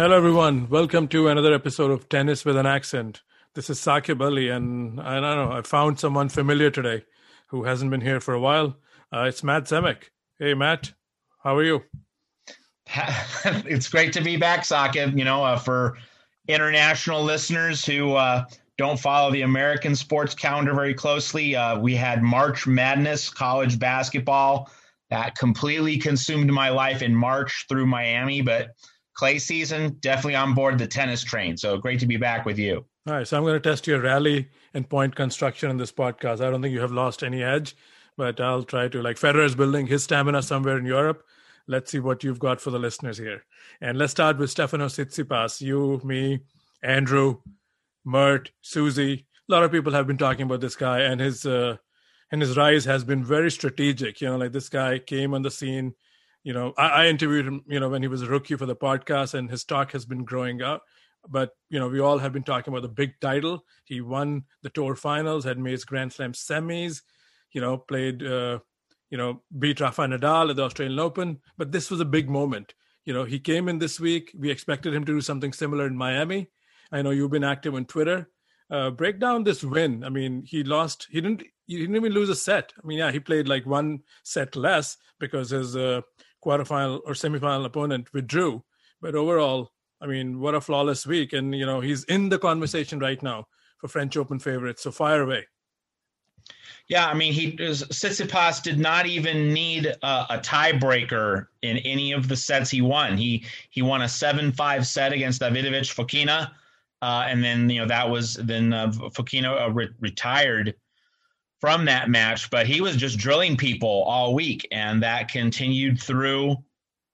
Hello, everyone. Welcome to another episode of Tennis with an Accent. This is Saqib Ali, and I don't know, I found someone familiar today who hasn't been here for a while. Uh, it's Matt Zemek. Hey, Matt, how are you? it's great to be back, Saqib. You know, uh, for international listeners who uh, don't follow the American sports calendar very closely, uh, we had March Madness college basketball that completely consumed my life in March through Miami, but clay season, definitely on board the tennis train. So great to be back with you. All right. So I'm going to test your rally and point construction in this podcast. I don't think you have lost any edge, but I'll try to, like Federer's building his stamina somewhere in Europe. Let's see what you've got for the listeners here. And let's start with Stefano Tsitsipas. You, me, Andrew, Mert, Susie. A lot of people have been talking about this guy and his uh, and his rise has been very strategic. You know, like this guy came on the scene you know I, I, interviewed him you know when he was a rookie for the podcast and his talk has been growing up. But you know we all have been talking about the big title. He won the tour finals had made his grand slam semis you know played uh, you know beat rafa nadal at the australian open. But this was a big moment. You know he came in this week. We expected him to do something similar in miami. I know you've been active on twitter. Uh, break down this win. I mean he lost he didn't he didn't even lose a set. I mean yeah he played like one set less because his uh, quarterfinal or semifinal opponent withdrew. But overall, I mean, what a flawless week. And, you know, he's in the conversation right now for French Open favorites. So fire away. Yeah, I mean, he Tsitsipas did not even need a, a tiebreaker in any of the sets he won. He he won a seven five set against Davidovich Fokina, uh, and then you know that was then uh, Fokina uh, re- retired from that match, but he was just drilling people all week, and that continued through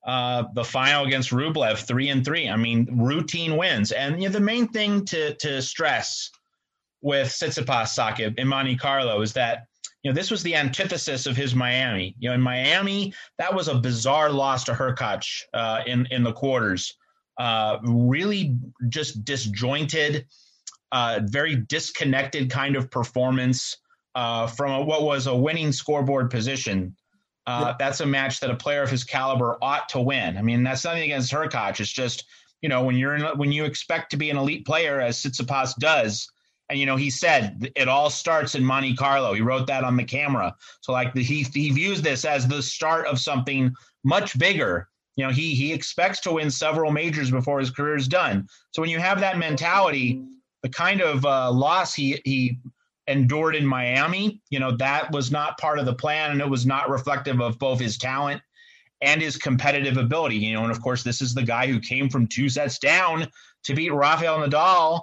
uh, the final against Rublev, three and three. I mean, routine wins, and you know, the main thing to to stress with Tsitsipas Saqib in Monte Carlo is that you know this was the antithesis of his Miami. You know, in Miami, that was a bizarre loss to Hurkacz uh, in in the quarters. Uh, really, just disjointed, uh, very disconnected kind of performance uh, from a, what was a winning scoreboard position. Uh, That's a match that a player of his caliber ought to win. I mean, that's nothing against Hurkacz. It's just you know when you're in, when you expect to be an elite player, as Tsitsipas does, and you know he said it all starts in Monte Carlo. He wrote that on the camera. So like the, he he views this as the start of something much bigger. You know, he he expects to win several majors before his career is done. So when you have that mentality, the kind of uh, loss he he endured in Miami. You know, that was not part of the plan and it was not reflective of both his talent and his competitive ability. You know, and of course, this is the guy who came from two sets down to beat Rafael Nadal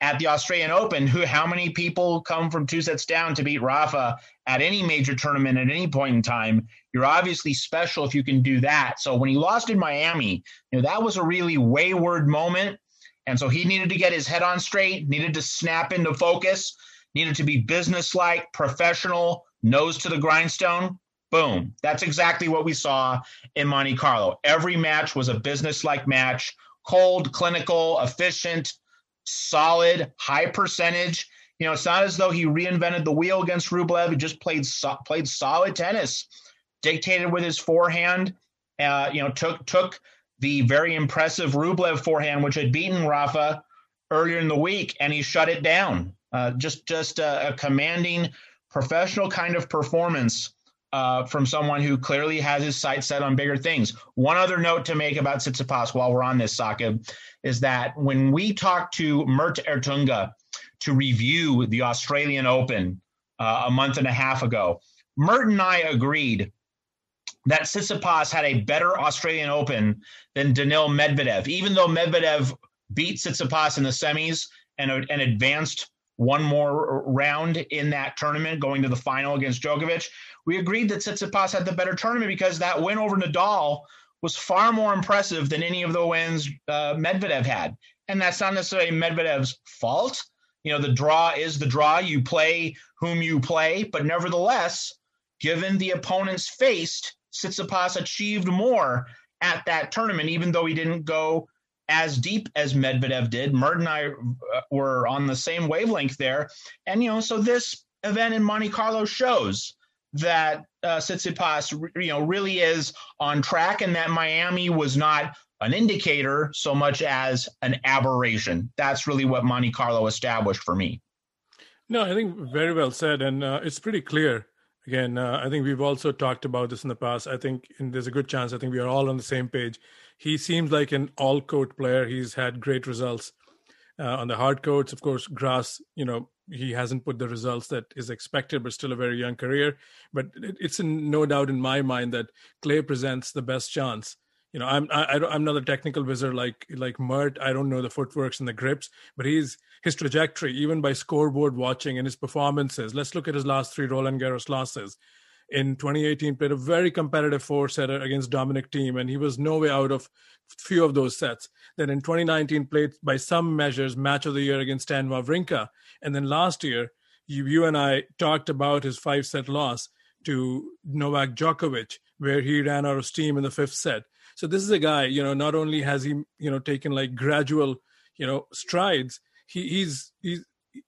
at the Australian Open. Who how many people come from two sets down to beat Rafa at any major tournament at any point in time? You're obviously special if you can do that. So when he lost in Miami, you know, that was a really wayward moment. And so he needed to get his head on straight, needed to snap into focus needed to be businesslike, professional, nose to the grindstone. Boom. That's exactly what we saw in Monte Carlo. Every match was a businesslike match, cold, clinical, efficient, solid, high percentage. You know, it's not as though he reinvented the wheel against Rublev. He just played so, played solid tennis, dictated with his forehand. Uh, you know, took took the very impressive Rublev forehand, which had beaten Rafa earlier in the week, and he shut it down. Uh, just just a, a, commanding professional kind of performance uh, from someone who clearly has his sights set on bigger things. One other note to make about Tsitsipas while we're on this, Saqib, is that when we talked to Mert Ertunga to review the Australian Open uh, a month and a half ago, Mert and I agreed that Tsitsipas had a better Australian Open than Daniil Medvedev, even though Medvedev beat Tsitsipas in the semis and, and advanced one more round in that tournament, going to the final against Djokovic. We agreed that Tsitsipas had the better tournament because that win over Nadal was far more impressive than any of the wins uh, Medvedev had. And that's not necessarily Medvedev's fault. You know, the draw is the draw. You play whom you play, but nevertheless, given the opponents faced, Tsitsipas achieved more at that tournament, even though he didn't go as deep as Medvedev did. Mert and I uh, were on the same wavelength there. And, you know, so this event in Monte Carlo shows that uh, you know, really is on track and that Miami was not an indicator so much as an aberration. That's really what Monte Carlo established for me. No, I think very well said, and uh, it's pretty clear. Again, uh, I think we've also talked about this in the past. I think there's a good chance. I think we are all on the same page. He seems like an all-court player. He's had great results uh, on the hard courts. Of course, grass. You know, he hasn't put the results that is expected, but still a very young career. But it's in, no doubt in my mind that clay presents the best chance you know, I'm I, I'm not a technical wizard like like Mert. I don't know the footworks and the grips, but he's his trajectory, even by scoreboard watching and his performances. Let's look at his last three Roland Garros losses. In 2018, played a very competitive four setter against Dominic Thiem, and he was no way out of few of those sets. Then in 2019, played by some measures match of the year against Stan Wawrinka, and then last year, you you and I talked about his five set loss to Novak Djokovic, where he ran out of steam in the fifth set so this is a guy, you know, not only has he, you know, taken like gradual, you know, strides, he, he's he's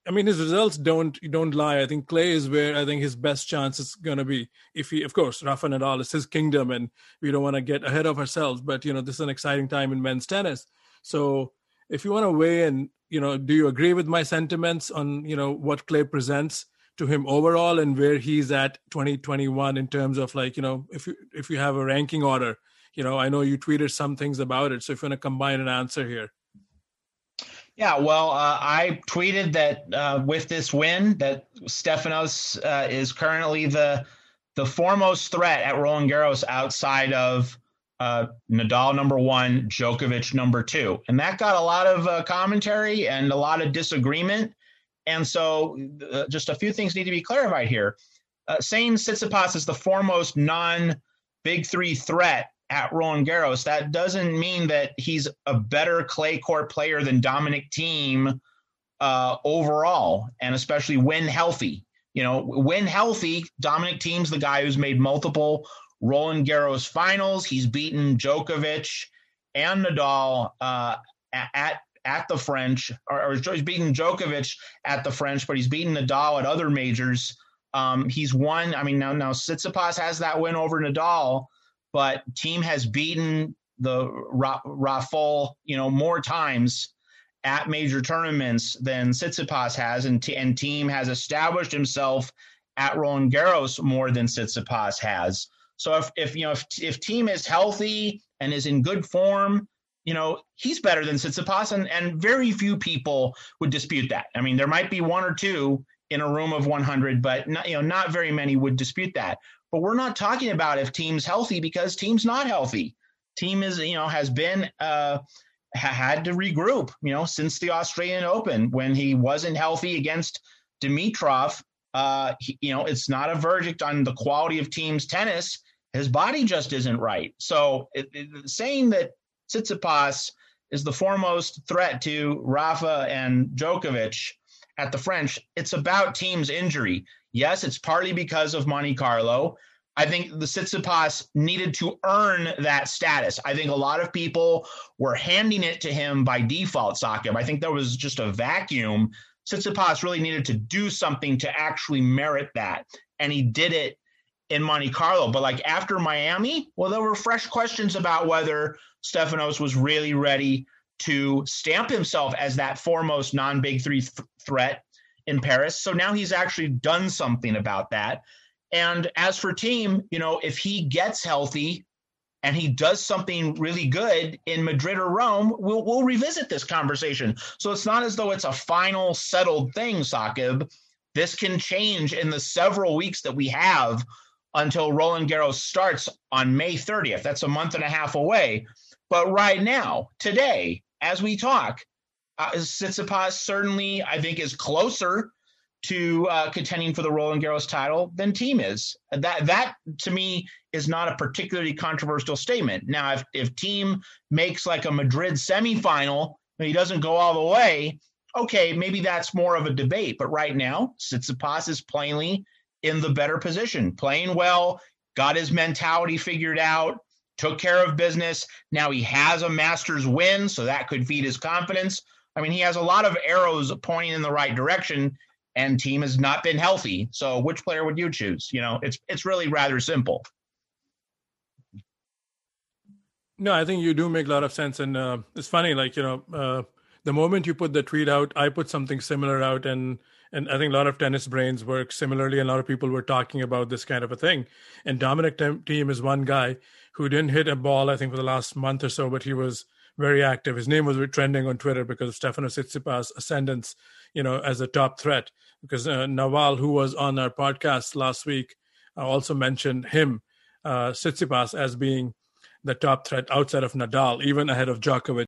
I mean, his results don't don't lie. I think clay is where I think his best chance is going to be. If he, of course, Rafa Nadal is his kingdom, and we don't want to get ahead of ourselves. But you know, this is an exciting time in men's tennis. So, if you want to weigh in, you know, do you agree with my sentiments on you know what clay presents to him overall, and where he's at 2021 in terms of like you know, if you if you have a ranking order, you know, I know you tweeted some things about it. So if you want to combine an answer here. Yeah, well, uh, I tweeted that uh, with this win, that Stefanos uh, is currently the the foremost threat at Roland Garros outside of uh, Nadal number one, Djokovic number two, and that got a lot of uh, commentary and a lot of disagreement. And so, uh, just a few things need to be clarified here. saying Tsitsipas is the foremost non Big Three threat at Roland Garros, that doesn't mean that he's a better clay court player than Dominic Thiem uh, overall, and especially when healthy. You know, when healthy, Dominic Thiem's the guy who's made multiple Roland Garros finals. He's beaten Djokovic and Nadal uh, at at the French, or, or he's beaten Djokovic at the French, but he's beaten Nadal at other majors. Um, he's won. I mean, now now Tsitsipas has that win over Nadal, but Thiem has beaten the Ra- Rafa, you know, more times at major tournaments than Tsitsipas has, and, t- and Thiem has established himself at Roland Garros more than Tsitsipas has. So if, if you know if if Thiem is healthy and is in good form, you know he's better than Tsitsipas, and and very few people would dispute that. I mean, there might be one or two in a room of 100, but not, you know not very many would dispute that. But we're not talking about if Thiem's healthy because Thiem's not healthy. Thiem is, you know, has been uh, had to regroup, you know, since the Australian Open when he wasn't healthy against Dimitrov. Uh, he, you know, it's not a verdict on the quality of Thiem's tennis. His body just isn't right. So it, it, saying that Tsitsipas is the foremost threat to Rafa and Djokovic at the French, it's about Thiem's injury. Yes, it's partly because of Monte Carlo. I think the Tsitsipas needed to earn that status. I think a lot of people were handing it to him by default, Saqib. I think there was just a vacuum. Tsitsipas really needed to do something to actually merit that. And he did it in Monte Carlo. But like after Miami, well, there were fresh questions about whether Stefanos was really ready to stamp himself as that foremost non big three th- threat in Paris. So now he's actually done something about that. And as for Thiem, you know, if he gets healthy and he does something really good in Madrid or Rome, we'll we'll revisit this conversation. So it's not as though it's a final settled thing, Saqib. This can change in the several weeks that we have until Roland Garros starts on May 30th. That's a month and a half away. But right now, today, as we talk, uh, Tsitsipas certainly, I think, is closer to uh, contending for the Roland Garros title than Thiem is. That that to me is not a particularly controversial statement. Now, if if Thiem makes like a Madrid semifinal, he doesn't go all the way. Okay, maybe that's more of a debate. But right now, Tsitsipas is plainly in the better position, playing well, got his mentality figured out, took care of business. Now he has a Masters win, so that could feed his confidence. I mean, he has a lot of arrows pointing in the right direction, and Thiem has not been healthy. So, which player would you choose? You know, it's it's really rather simple. No, I think you do make a lot of sense, and uh, it's funny. Like you know, uh, the moment you put the tweet out, I put something similar out, and and I think a lot of tennis brains work similarly. And a lot of people were talking about this kind of a thing. And Dominic Thiem is one guy who didn't hit a ball, I think, for the last month or so, but he was very active. His name was trending on Twitter because of Stefanos Tsitsipas' ascendance, you know, as a top threat. Because uh, Naval, who was on our podcast last week, uh, also mentioned him, uh, Tsitsipas, as being the top threat outside of Nadal, even ahead of Djokovic.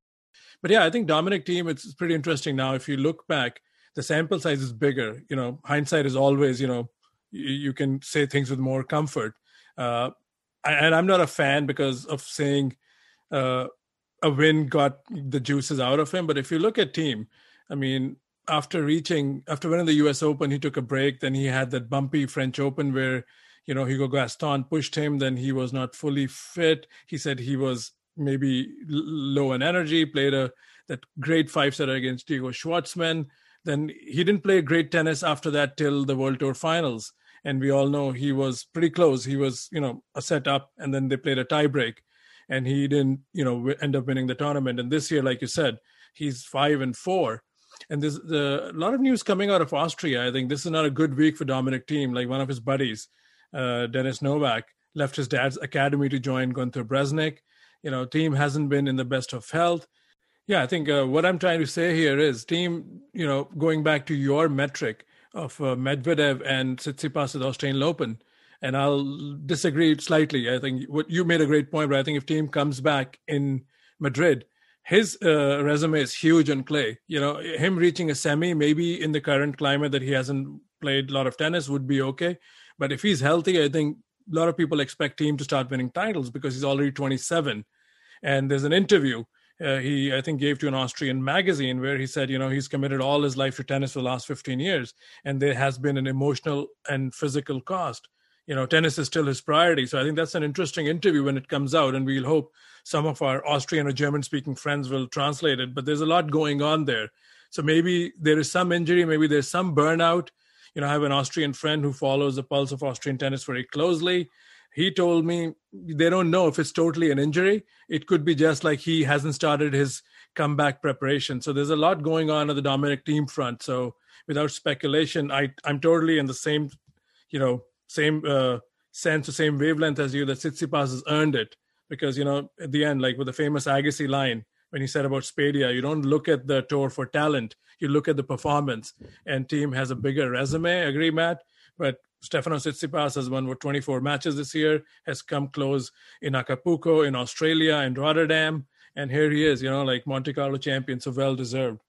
But yeah, I think Dominic Thiem, it's pretty interesting now. If you look back, the sample size is bigger. You know, hindsight is always, you know, you, you can say things with more comfort. Uh, and I'm not a fan because of saying uh, a win got the juices out of him. But if you look at Thiem, I mean, after reaching, after winning the U.S. Open, he took a break. Then he had that bumpy French Open where, you know, Hugo Gaston pushed him. Then he was not fully fit. He said he was maybe low in energy. Played a that great five setter against Diego Schwartzman. Then he didn't play great tennis after that till the World Tour Finals. And we all know he was pretty close. He was, you know, a set up, and then they played a tiebreak and he didn't you know end up winning the tournament and this year like you said he's five and four and there's the, a lot of news coming out of austria i think this is not a good week for dominic Thiem. like one of his buddies uh, dennis novak left his dad's academy to join gunther bresnik you know Thiem hasn't been in the best of health yeah i think uh, what i'm trying to say here is Thiem. you know going back to your metric of uh, medvedev and tsitsipas the australian open and I'll disagree slightly. I think what you made a great point, but I think if Thiem comes back in Madrid, his uh, resume is huge on clay. You know, him reaching a semi, maybe in the current climate that he hasn't played a lot of tennis, would be okay. But if he's healthy, I think a lot of people expect Thiem to start winning titles because he's already 27. And there's an interview uh, he, I think, gave to an Austrian magazine where he said, you know, he's committed all his life to tennis for the last 15 years, and there has been an emotional and physical cost you know tennis is still his priority. So i think that's an interesting interview when it comes out and we'll hope some of our austrian or german speaking friends will translate it. But there's a lot going on there. So maybe there is some injury maybe there's some burnout. You know i have an austrian friend who follows the pulse of austrian tennis very closely. He told me they don't know if it's totally an injury. It could be just like he hasn't started his comeback preparation. So there's a lot going on at the dominic Thiem front. So without speculation i i'm totally in the same you know same uh, sense, the same wavelength as you that Tsitsipas has earned it. Because, you know, at the end, like with the famous Agassi line, when he said about Spadea, you don't look at the tour for talent, you look at the performance. And Thiem has a bigger resume, agree, Matt? But Stefanos Tsitsipas has won what 24 matches this year, has come close in Acapulco, in Australia, in Rotterdam, and here he is, you know, like Monte Carlo champion, so well deserved.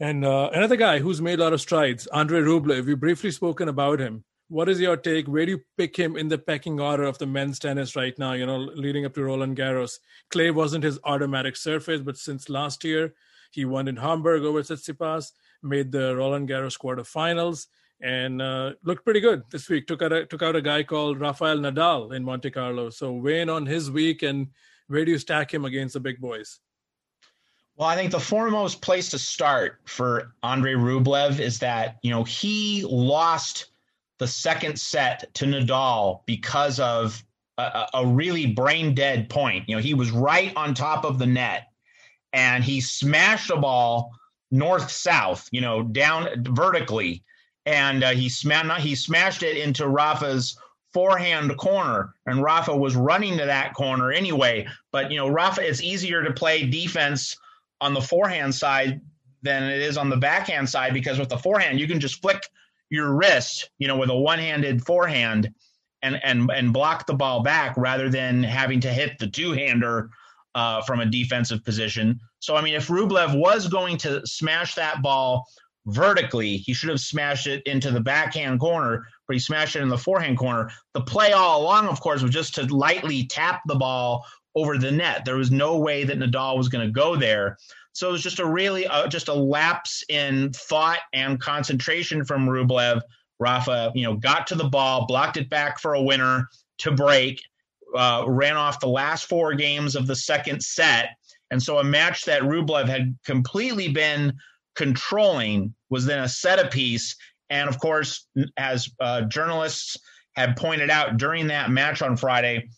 And uh, another guy who's made a lot of strides, Andre Rublev. We've briefly spoken about him. What is your take? Where do you pick him in the pecking order of the men's tennis right now? You know, leading up to Roland Garros, clay wasn't his automatic surface, but since last year he won in Hamburg over Tsitsipas, made the Roland Garros quarterfinals, and uh, looked pretty good this week. Took out a, took out a guy called Rafael Nadal in Monte Carlo. So weighing on his week, and where do you stack him against the big boys? Well, I think the foremost place to start for Andre Rublev is that you know he lost the second set to Nadal because of a, a really brain dead point. You know, he was right on top of the net and he smashed the ball north south, you know, down vertically. And uh, he, sma- he smashed it into Rafa's forehand corner, and Rafa was running to that corner anyway. But you know, Rafa, it's easier to play defense on the forehand side than it is on the backhand side because with the forehand you can just flick your wrist, you know, with a one-handed forehand and and and block the ball back rather than having to hit the two-hander uh, from a defensive position. So I mean, if Rublev was going to smash that ball vertically, he should have smashed it into the backhand corner, but he smashed it in the forehand corner. The play all along, of course, was just to lightly tap the ball over the net. There was no way that Nadal was going to go there. So it was just a really uh, just a lapse in thought and concentration from Rublev. Rafa, you know, got to the ball, blocked it back for a winner to break, uh, ran off the last four games of the second set, and so a match that Rublev had completely been controlling was then a set apiece. And of course, as uh, journalists had pointed out during that match on Friday,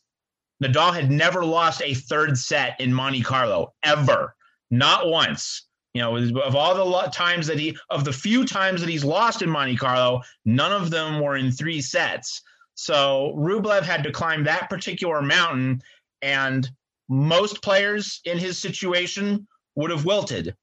Nadal had never lost a third set in Monte Carlo ever, not once. You know, of all the times that he, of the few times that he's lost in Monte Carlo, none of them were in three sets. So Rublev had to climb that particular mountain, and most players in his situation would have wilted.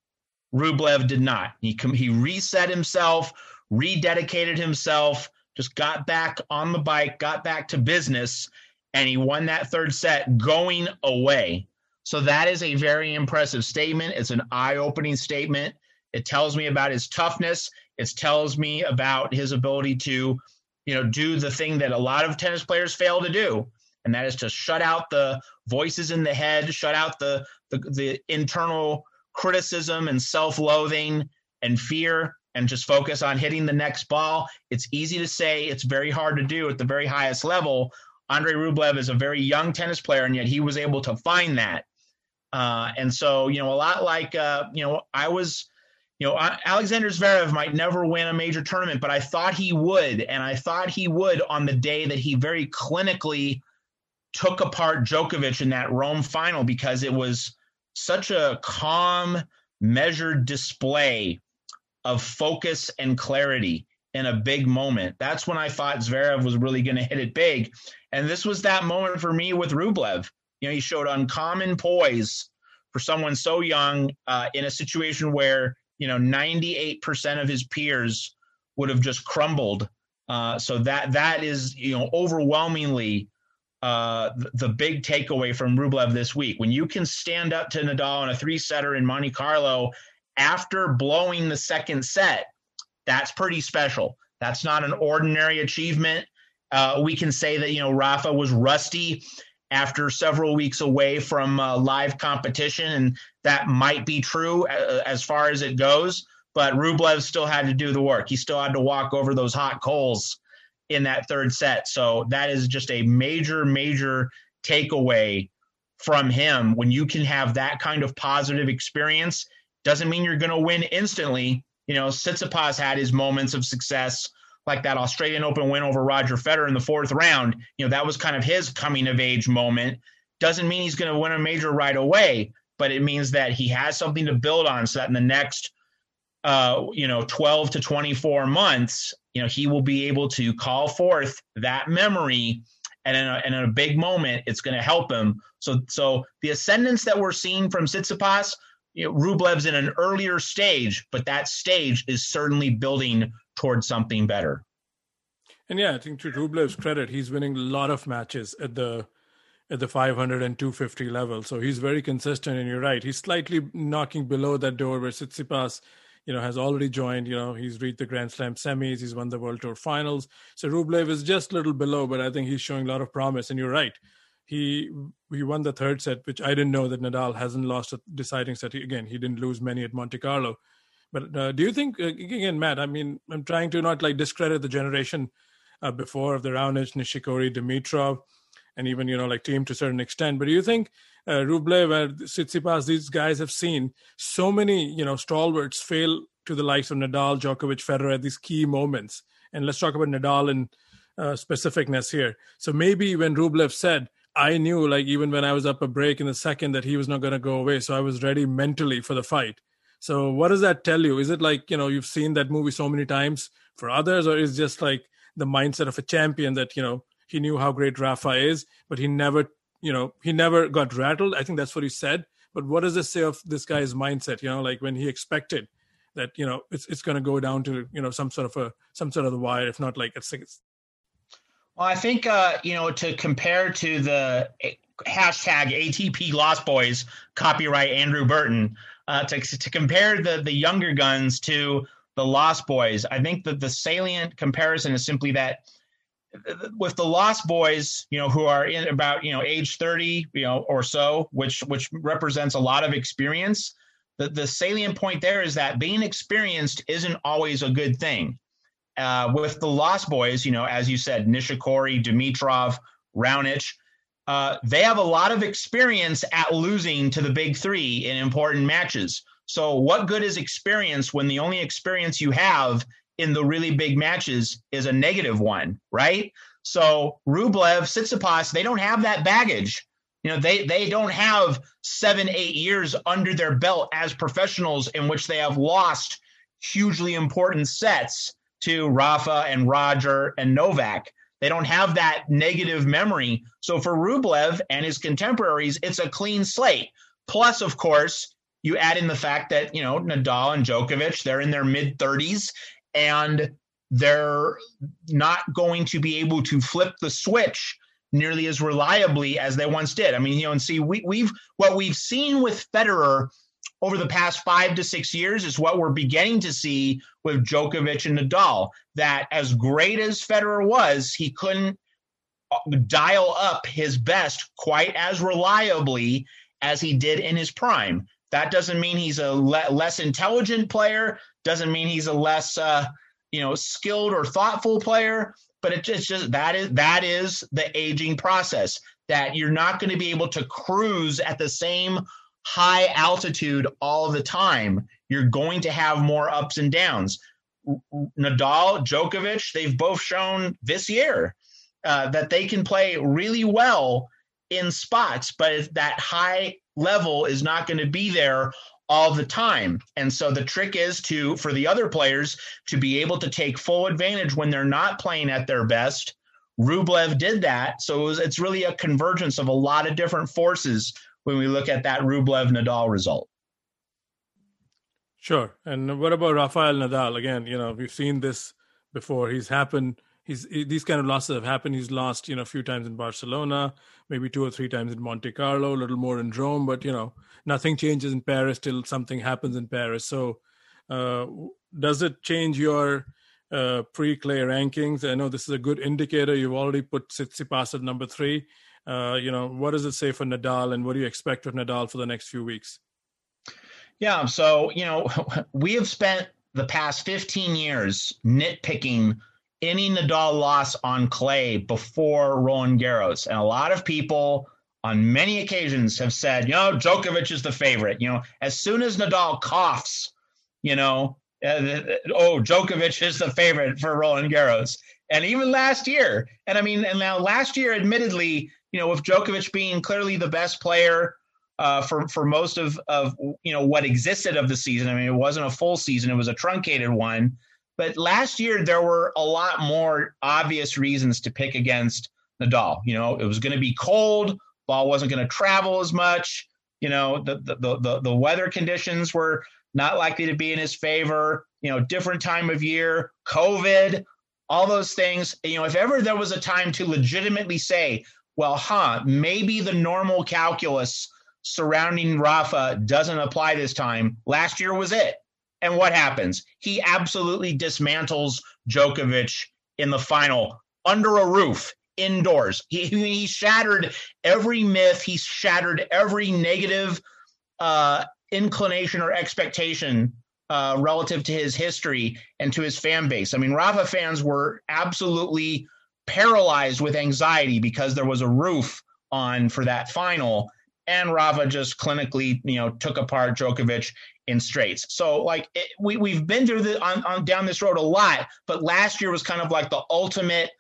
Rublev did not. He he reset himself, rededicated himself, just got back on the bike, got back to business, and he won that third set going away. So that is a very impressive statement. It's an eye-opening statement. It tells me about his toughness. It tells me about his ability to, you know, do the thing that a lot of tennis players fail to do, and that is to shut out the voices in the head, shut out the the, the internal criticism and self-loathing and fear and just focus on hitting the next ball. It's easy to say, it's very hard to do at the very highest level. Andre Rublev is a very young tennis player, and yet he was able to find that. Uh, and so, you know, a lot like, uh, you know, I was, you know, Alexander Zverev might never win a major tournament, but I thought he would. And I thought he would on the day that he very clinically took apart Djokovic in that Rome final because it was such a calm, measured display of focus and clarity in a big moment. That's when I thought Zverev was really going to hit it big. And this was that moment for me with Rublev. You know, he showed uncommon poise for someone so young uh, in a situation where, you know, 98% of his peers would have just crumbled. Uh, so that that is, you know, overwhelmingly uh, the, big takeaway from Rublev this week. When you can stand up to Nadal in a three setter in Monte Carlo after blowing the second set, that's pretty special. That's not an ordinary achievement. Uh, we can say that, you know, Rafa was rusty after several weeks away from uh, live competition, and that might be true uh, as far as it goes. But Rublev still had to do the work. He still had to walk over those hot coals in that third set. So that is just a major, major takeaway from him. When you can have that kind of positive experience doesn't mean you're going to win instantly. You know, Tsitsipas had his moments of success, like that Australian Open win over Roger Federer in the fourth round. You know, that was kind of his coming of age moment. Doesn't mean he's going to win a major right away, but it means that he has something to build on so that in the next, uh, you know, 12 to 24 months, you know, he will be able to call forth that memory and in a, and in a big moment, it's going to help him. So, so the ascendance that we're seeing from Tsitsipas – you know, Rublev's in an earlier stage, but that stage is certainly building towards something better. And yeah, I think to Rublev's credit, he's winning a lot of matches at the at the 500 and 250 level. So he's very consistent. And you're right, he's slightly knocking below that door where Tsitsipas, you know, has already joined. You know, he's reached the Grand Slam semis, he's won the World Tour finals. So Rublev is just a little below, but I think he's showing a lot of promise. And you're right, he he won the third set, which I didn't know that Nadal hasn't lost a deciding set. Again, he didn't lose many at Monte Carlo. But uh, do you think uh, again, Matt? I mean, I'm trying to not like discredit the generation uh, before of the Raonic, Nishikori, Dimitrov, and even you know like Thiem to a certain extent. But do you think uh, Rublev and Tsitsipas, these guys have seen so many you know stalwarts fail to the likes of Nadal, Djokovic, Federer at these key moments? And let's talk about Nadal and uh, specificness here. So maybe when Rublev said I knew, like, even when I was up a break in the second, that he was not going to go away. So I was ready mentally for the fight. So what does that tell you? Is it like, you know, you've seen that movie so many times for others, or is just like the mindset of a champion that, you know, he knew how great Rafa is, but he never, you know, he never got rattled. I think that's what he said. But what does this say of this guy's mindset? You know, like when he expected that, you know, it's it's going to go down to, you know, some sort of a some sort of the wire, if not like it's, it's well, I think uh, you know to compare to the hashtag ATP Lost Boys copyright Andrew Burton uh, to to compare the the younger guns to the Lost Boys. I think that the salient comparison is simply that with the Lost Boys, you know, who are in about you know age thirty, you know, or so, which which represents a lot of experience. The the salient point there is that being experienced isn't always a good thing uh, with the Lost Boys, you know, as you said, Nishikori, Dimitrov, Raonic, uh, they have a lot of experience at losing to the big three in important matches. So, what good is experience when the only experience you have in the really big matches is a negative one, right? So Rublev, Tsitsipas, they don't have that baggage. You know, they they don't have seven, eight years under their belt as professionals in which they have lost hugely important sets to Rafa and Roger and Novak. They don't have that negative memory. So for Rublev and his contemporaries, it's a clean slate. Plus, of course, you add in the fact that, you know, Nadal and Djokovic, they're in their mid 30s and they're not going to be able to flip the switch nearly as reliably as they once did. I mean, you know, and see, we, we've what we've seen with Federer over the past five to six years is what we're beginning to see with Djokovic and Nadal. That as great as Federer was, he couldn't uh, dial up his best quite as reliably as he did in his prime. That doesn't mean he's a le- less intelligent player. Doesn't mean he's a less, uh, you know, skilled or thoughtful player. But it's just, just that is that is the aging process. That you're not going to be able to cruise at the same high altitude all the time. You're going to have more ups and downs. Nadal, Djokovic, they've both shown this year uh, that they can play really well in spots, but that high level is not going to be there all the time. And so the trick is to for the other players to be able to take full advantage when they're not playing at their best. Rublev did that, so it was, it's really a convergence of a lot of different forces when we look at that Rublev Nadal result. Sure. And what about Rafael Nadal? Again, you know, we've seen this before. He's happened. He's he, these kind of losses have happened. He's lost, you know, a few times in Barcelona, maybe two or three times in Monte Carlo, a little more in Rome. But you know, nothing changes in Paris till something happens in Paris. So, uh, does it change your uh, pre-clay rankings? I know this is a good indicator. You've already put Tsitsipas at number three. Uh, you know, what does it say for Nadal, and what do you expect of Nadal for the next few weeks? Yeah, so you know, we have spent the past 15 years nitpicking any Nadal loss on clay before Roland Garros, and a lot of people on many occasions have said, you know, Djokovic is the favorite. You know, as soon as Nadal coughs, you know, uh, oh, Djokovic is the favorite for Roland Garros. And even last year, and I mean, and now last year, admittedly, you know, with Djokovic being clearly the best player uh, for for most of of you know what existed of the season. I mean, it wasn't a full season; it was a truncated one. But last year, there were a lot more obvious reasons to pick against Nadal. You know, it was going to be cold. Ball wasn't going to travel as much. You know, the, the the the weather conditions were not likely to be in his favor. You know, different time of year, COVID, all those things. You know, if ever there was a time to legitimately say, well, huh, maybe the normal calculus surrounding Rafa doesn't apply this time. Last year was it. And what happens? He absolutely dismantles Djokovic in the final under a roof indoors. He, he shattered every myth, he shattered every negative uh, inclination or expectation uh, relative to his history and to his fan base. I mean, Rafa fans were absolutely paralyzed with anxiety because there was a roof on for that final. And Rafa just clinically, you know, took apart Djokovic in straights. So like it, we we've been through the on, on down this road a lot, but last year was kind of like the ultimate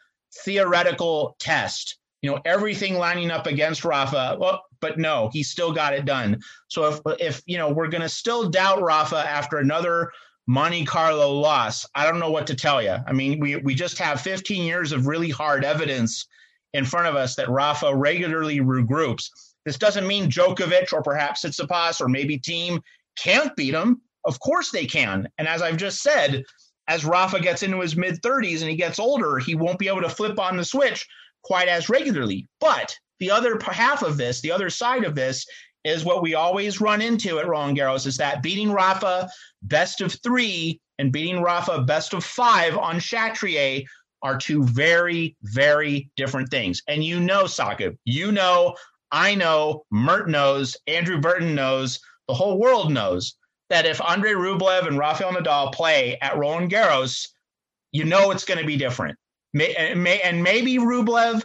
theoretical test. You know, everything lining up against Rafa. Well, but no, he still got it done. So if if you know we're gonna still doubt Rafa after another Monte Carlo loss, I don't know what to tell you. I mean, we, we just have 15 years of really hard evidence in front of us that Rafa regularly regroups. This doesn't mean Djokovic or perhaps Tsitsipas or maybe Thiem can't beat him. Of course they can. And as I've just said, as Rafa gets into his mid 30s and he gets older, he won't be able to flip on the switch quite as regularly. But the other half of this, the other side of this, is what we always run into at Roland Garros is that beating Rafa best of three and beating Rafa best of five on Chatrier are two very, very different things. And you know, Saqib, you know, I know, Mert knows, Andrew Burton knows, the whole world knows that if Andre Rublev and Rafael Nadal play at Roland Garros, you know it's going to be different. May, and, may, and maybe Rublev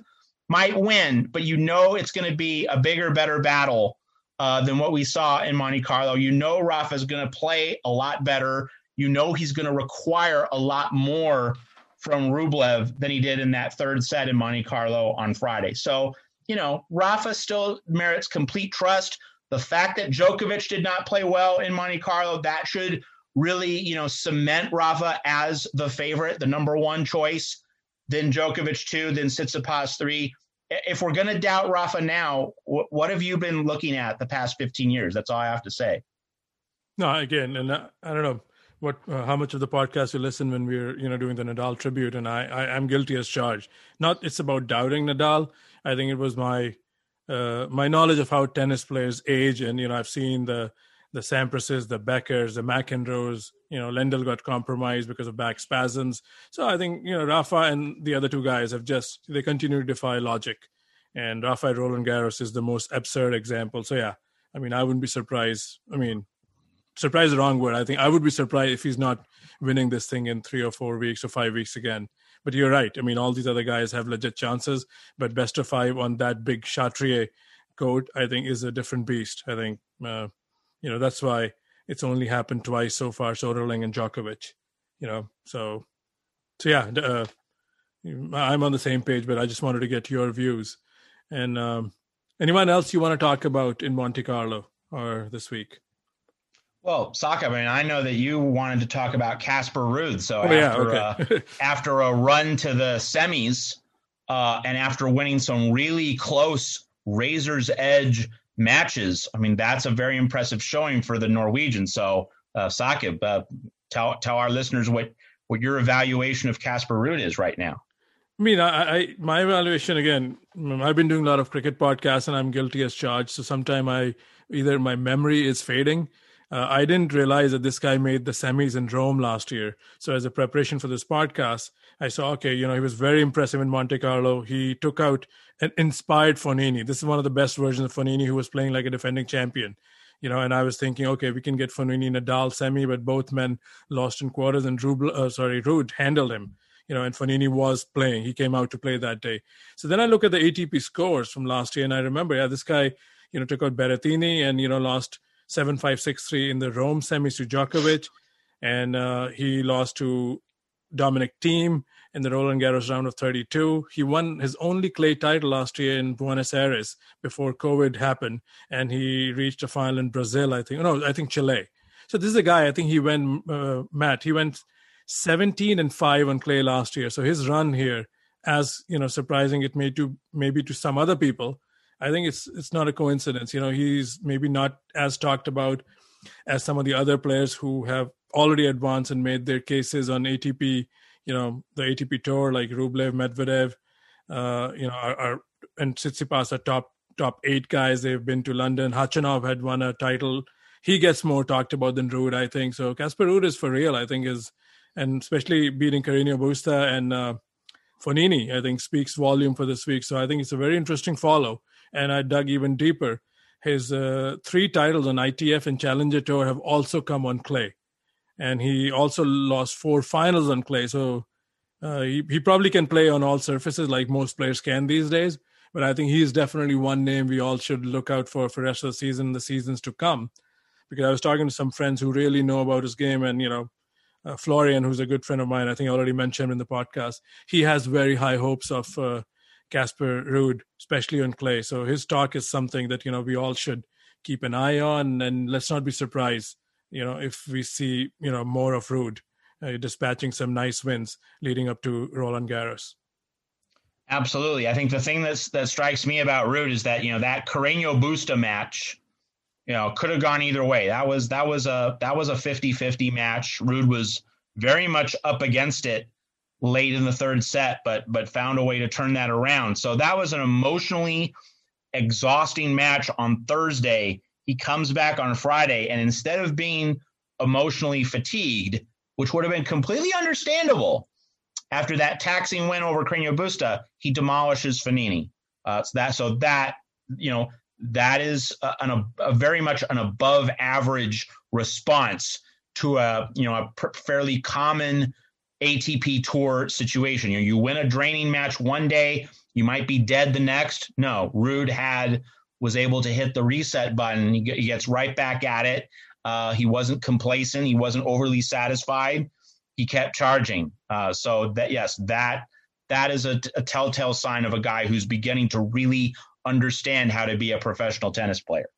might win, but you know it's going to be a bigger, better battle uh, than what we saw in Monte Carlo. You know Rafa is going to play a lot better. You know he's going to require a lot more from Rublev than he did in that third set in Monte Carlo on Friday. So, you know, Rafa still merits complete trust. The fact that Djokovic did not play well in Monte Carlo, that should really, you know, cement Rafa as the favorite, the number one choice, then Djokovic two, then Tsitsipas three. If we're going to doubt Rafa now, what have you been looking at the past 15 years? That's all I have to say. No, again, and I, I don't know what uh, how much of the podcast you listen when we're you know doing the Nadal tribute, and I, I am guilty as charged. Not it's about doubting Nadal. I think it was my uh, my knowledge of how tennis players age, and you know I've seen the the Sampras's, the Beckers, the McEnroes. You know, Lendl got compromised because of back spasms. So I think you know Rafa and the other two guys have just they continue to defy logic, and Rafael Roland Garros is the most absurd example. So yeah, I mean I wouldn't be surprised. I mean surprised the wrong word. I think I would be surprised if he's not winning this thing in three or four weeks or five weeks again. But you're right. I mean, all these other guys have legit chances, but best of five on that big Chatrier coat, I think, is a different beast. I think, uh, you know, that's why it's only happened twice so far. Soderling and Djokovic, you know, so, so yeah, uh, I'm on the same page, but I just wanted to get your views. And um, anyone else you want to talk about in Monte Carlo or this week? Well, Saka, I mean, I know that you wanted to talk about Casper Ruud. So oh, after, yeah, okay. uh, after a run to the semis uh, and after winning some really close razor's edge matches, I mean, that's a very impressive showing for the Norwegian. So, uh, Saka, uh, tell, tell our listeners what, what your evaluation of Casper Ruud is right now. I mean, I, I, my evaluation again. I've been doing a lot of cricket podcasts, and I'm guilty as charged. So sometimes I either my memory is fading, uh, I didn't realize that this guy made the semis in Rome last year. So, as a preparation for this podcast, I saw, okay, you know, he was very impressive in Monte Carlo. He took out an inspired Fognini. This is one of the best versions of Fognini who was playing like a defending champion. You know, and I was thinking, okay, we can get Fonini Fognini Nadal semi, but both men lost in quarters, and Rubl, uh, sorry, Ruud handled him. You know, and Fognini was playing. He came out to play that day. So then I look at the ATP scores from last year, and I remember, yeah, this guy, you know, took out Berrettini and you know lost seven five six three in the Rome semis to Djokovic, and uh, he lost to Dominic Thiem in the Roland Garros round of 32. He won his only clay title last year in Buenos Aires before COVID happened, and he reached a final in Brazil. I think no, I think Chile. So this is a guy. I think he went uh, Matt. He went 17 and five on clay last year. So his run here, as you know, surprising it may to maybe to some other people, I think it's it's not a coincidence. You know, he's maybe not as talked about as some of the other players who have already advanced and made their cases on ATP. You know, the ATP tour like Rublev, Medvedev. Uh, you know, are, are and Tsitsipas are top top eight guys. They've been to London. Khachanov had won a title. He gets more talked about than Ruud, I think. So Casper Ruud is for real. I think is and especially beating Carreño Busta and uh, Fognini, I think speaks volume for this week. So I think it's a very interesting follow and I dug even deeper. His uh, three titles on ITF and Challenger Tour have also come on clay, and he also lost four finals on clay. So uh, he he probably can play on all surfaces like most players can these days. But I think he's definitely one name we all should look out for for the rest of the season, the seasons to come. Because I was talking to some friends who really know about his game, and you know, uh, Florian, who's a good friend of mine, I think I already mentioned in the podcast, he has very high hopes of uh, Casper Ruud, especially on clay. So his talk is something that you know we all should keep an eye on, and let's not be surprised, you know, if we see you know more of Ruud uh, dispatching some nice wins leading up to Roland Garros. Absolutely, I think the thing that's that strikes me about Ruud is that you know that Carreño Busta match, you know, could have gone either way. That was that was a that was a 50-50 match. Ruud was very much up against it late in the third set, but but found a way to turn that around. So that was an emotionally exhausting match on Thursday. He comes back on Friday, and instead of being emotionally fatigued, which would have been completely understandable after that taxing win over Carreño Busta, he demolishes Fognini. Uh, so that so that you know that is a, an, a very much an above average response to a you know a pr- fairly common ATP tour situation. You know, you win a draining match one day, you might be dead the next. No, Ruud had was able to hit the reset button. He, gets right back at it. Uh, he wasn't complacent. He wasn't overly satisfied. he kept charging. Uh, so that yes, that that is a, a telltale sign of a guy who's beginning to really understand how to be a professional tennis player.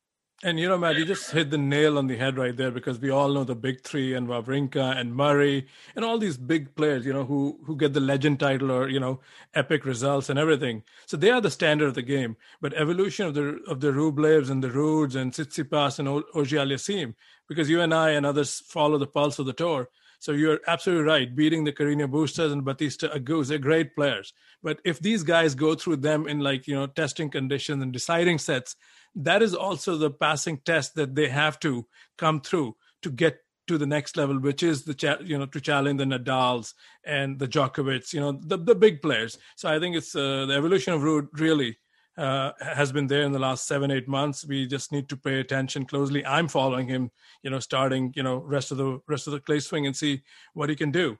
And you know, Matt, you just hit the nail on the head right there because we all know the big three and Wawrinka and Murray and all these big players, you know, who who get the legend title or you know epic results and everything. So they are the standard of the game. But evolution of the of the Rublevs and the Ruuds and Tsitsipas and Auger-Aliassime, because you and I and others follow the pulse of the tour. So you're absolutely right. Beating the Carreño Bustas and Bautista Agut, they're great players. But if these guys go through them in like you know testing conditions and deciding sets that is also the passing test that they have to come through to get to the next level, which is the cha- you know to challenge the Nadals and the Djokovic, you know the the big players. So I think it's uh, the evolution of Ruud really uh, has been there in the last seven eight months. We just need to pay attention closely. I'm following him, you know, starting you know rest of the rest of the clay swing and see what he can do.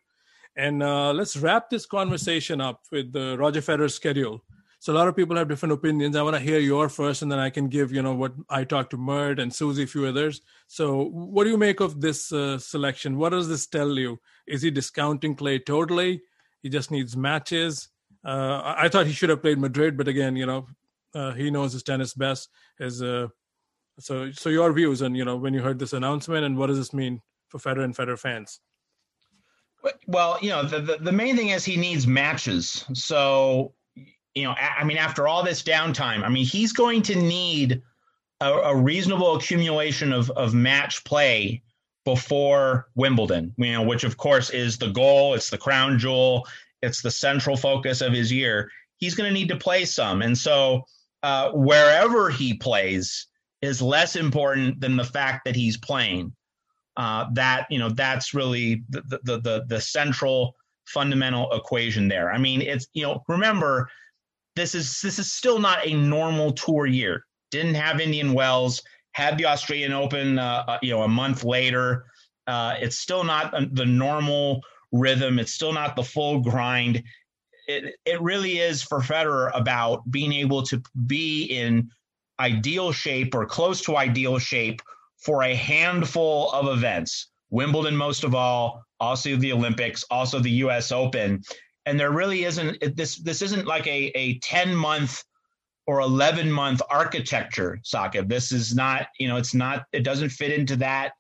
And uh, let's wrap this conversation up with the Roger Federer schedule. So a lot of people have different opinions. I want to hear your first, and then I can give you know what I talked to Mert and Susie, a few others. So what do you make of this uh, selection? What does this tell you? Is he discounting Clay totally? He just needs matches. Uh, I thought he should have played Madrid, but again, you know, uh, he knows his tennis best. His uh, so so your views and you know when you heard this announcement and what does this mean for Federer and Federer fans? Well, you know, the, the, the main thing is he needs matches. So you know, I mean, after all this downtime, I mean, he's going to need a, a reasonable accumulation of, of match play before Wimbledon, you know, which of course is the goal. It's the crown jewel. It's the central focus of his year. He's going to need to play some. And so uh, wherever he plays is less important than the fact that he's playing. Uh, that, you know, that's really the, the, the, the central fundamental equation there. I mean, it's, you know, remember this is this is still not a normal tour year. Didn't have Indian Wells, had the Australian Open, uh, uh, you know, a month later. Uh, it's still not the normal rhythm. It's still not the full grind. It it really is for Federer about being able to be in ideal shape or close to ideal shape for a handful of events. Wimbledon, most of all, also the Olympics, also the U.S. Open, and there really isn't this this isn't like a a 10 month or 11 month architecture socket this is not you know it's not it doesn't fit into that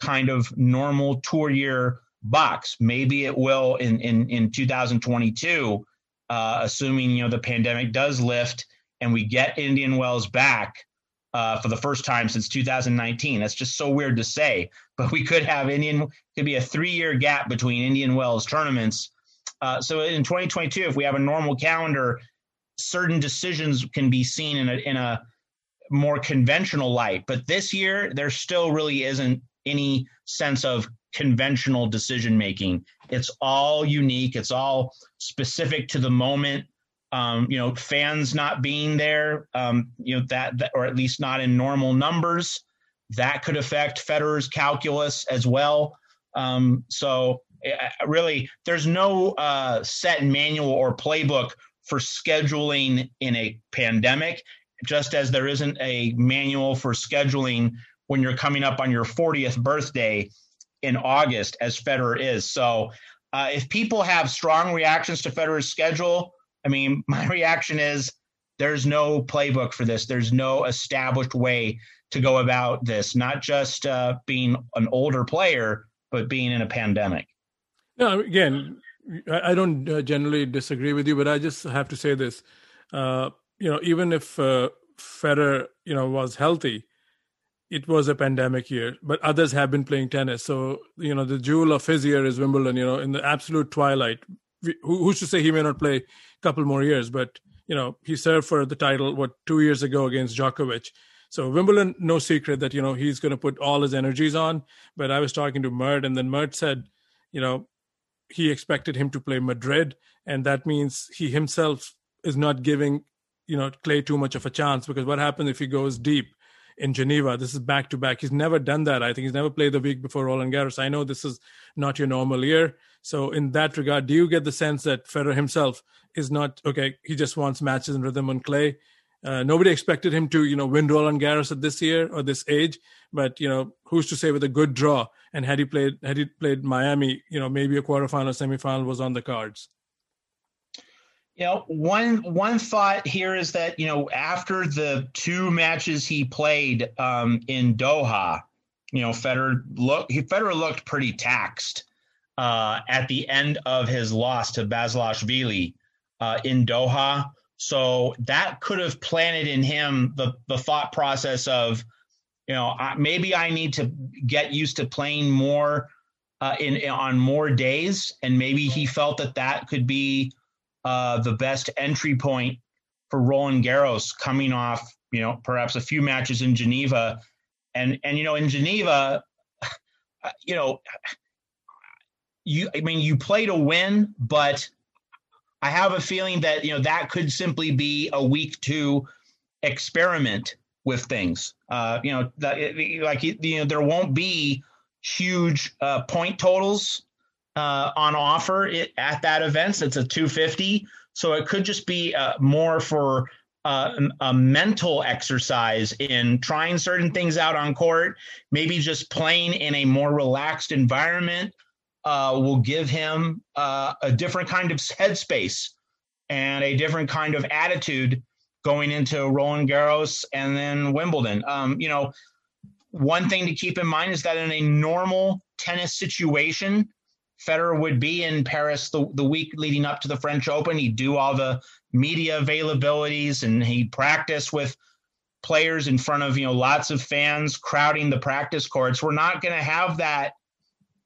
kind of normal tour year box maybe it will in in in 2022 uh, assuming you know the pandemic does lift and we get indian wells back uh, for the first time since 2019 that's just so weird to say but we could have indian could be a three year gap between indian wells tournaments uh, so in 2022, if we have a normal calendar, certain decisions can be seen in a, in a more conventional light. But this year, there still really isn't any sense of conventional decision making. It's all unique. It's all specific to the moment. Um, you know, fans not being there, um, you know that, that, or at least not in normal numbers, that could affect Federer's calculus as well. Um, so really there's no uh, set manual or playbook for scheduling in a pandemic just as there isn't a manual for scheduling when you're coming up on your 40th birthday in August as Federer is. So uh, if people have strong reactions to Federer's schedule, I mean, my reaction is there's no playbook for this. There's no established way to go about this, not just uh, being an older player, but being in a pandemic. No, again, I don't uh, generally disagree with you, but I just have to say this. Uh, you know, even if uh, Federer, you know, was healthy, it was a pandemic year, but others have been playing tennis. So, you know, the jewel of his year is Wimbledon, you know, in the absolute twilight. Who, who's to say he may not play a couple more years? But, you know, he served for the title, what, two years ago against Djokovic. So Wimbledon, no secret that, you know, he's going to put all his energies on. But I was talking to Mert, and then Mert said, you know, he expected him to play Madrid, and that means he himself is not giving you know Clay too much of a chance because what happens if he goes deep in Geneva? This is back to back. He's never done that. I think he's never played the week before Roland Garros. I know this is not your normal year. So in that regard, do you get the sense that Federer himself is not okay? He just wants matches and rhythm on clay. Uh, nobody expected him to, you know, win Roland Garros at this year or this age. But you know, who's to say with a good draw? And had he played, had he played Miami, you know, maybe a quarterfinal, semifinal was on the cards. You know, one one thought here is that you know after the two matches he played um, in Doha, you know, Federer look he Federer looked pretty taxed uh, at the end of his loss to Basilashvili uh, in Doha. So that could have planted in him the the thought process of, you know, maybe I need to get used to playing more uh, in on more days, and maybe he felt that that could be uh, the best entry point for Roland Garros coming off, you know, perhaps a few matches in Geneva. And, and, you know, in Geneva, you know, you, I mean, you play to win, but I have a feeling that, you know, that could simply be a week to experiment with things. Uh, you know, that, like, you know, there won't be huge uh, point totals uh, on offer at that event. It's a 250. So it could just be uh, more for uh, a mental exercise in trying certain things out on court, maybe just playing in a more relaxed environment uh, will give him uh, a different kind of headspace and a different kind of attitude going into Roland Garros and then Wimbledon. Um, you know, one thing to keep in mind is that in a normal tennis situation, Federer would be in Paris the, the week leading up to the French Open. He'd do all the media availabilities and he'd practice with players in front of you know lots of fans crowding the practice courts. We're not going to have that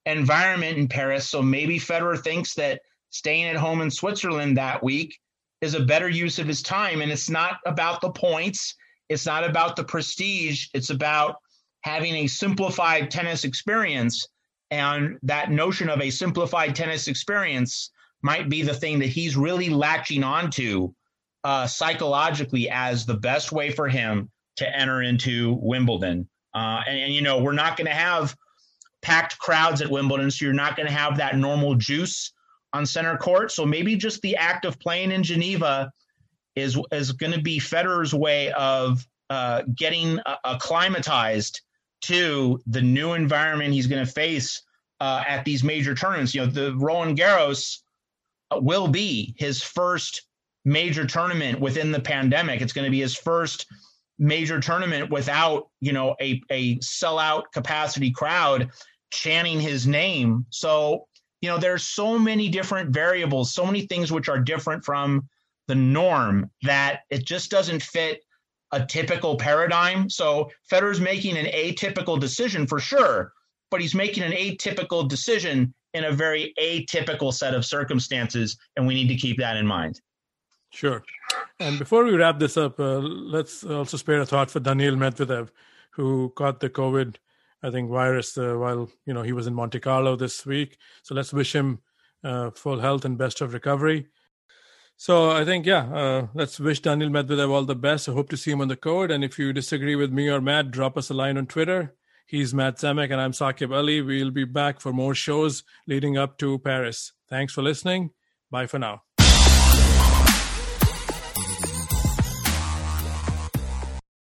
environment in Paris. So maybe Federer thinks that staying at home in Switzerland that week is a better use of his time. And it's not about the points. It's not about the prestige. It's about having a simplified tennis experience and that notion of a simplified tennis experience might be the thing that he's really latching onto uh, psychologically as the best way for him to enter into Wimbledon. Uh, and, and, you know, we're not going to have packed crowds at Wimbledon, so you're not going to have that normal juice on center court. So maybe just the act of playing in Geneva is is going to be Federer's way of uh, getting acclimatized to the new environment he's going to face uh, at these major tournaments. You know, the Roland Garros will be his first major tournament within the pandemic. It's going to be his first major tournament without, you know, a, a sellout capacity crowd chanting his name. So, you know, there's so many different variables, so many things which are different from the norm that it just doesn't fit a typical paradigm. So Federer's making an atypical decision for sure, but he's making an atypical decision in a very atypical set of circumstances, and we need to keep that in mind. Sure. And before we wrap this up, uh, let's also spare a thought for Daniil Medvedev, who caught the COVID, I think, virus uh, while you know he was in Monte Carlo this week. So let's wish him uh, full health and best of recovery. So I think, yeah, uh, let's wish Daniil Medvedev all the best. I hope to see him on the court. And if you disagree with me or Matt, drop us a line on Twitter. He's Matt Zemek, and I'm Saqib Ali. We'll be back for more shows leading up to Paris. Thanks for listening. Bye for now.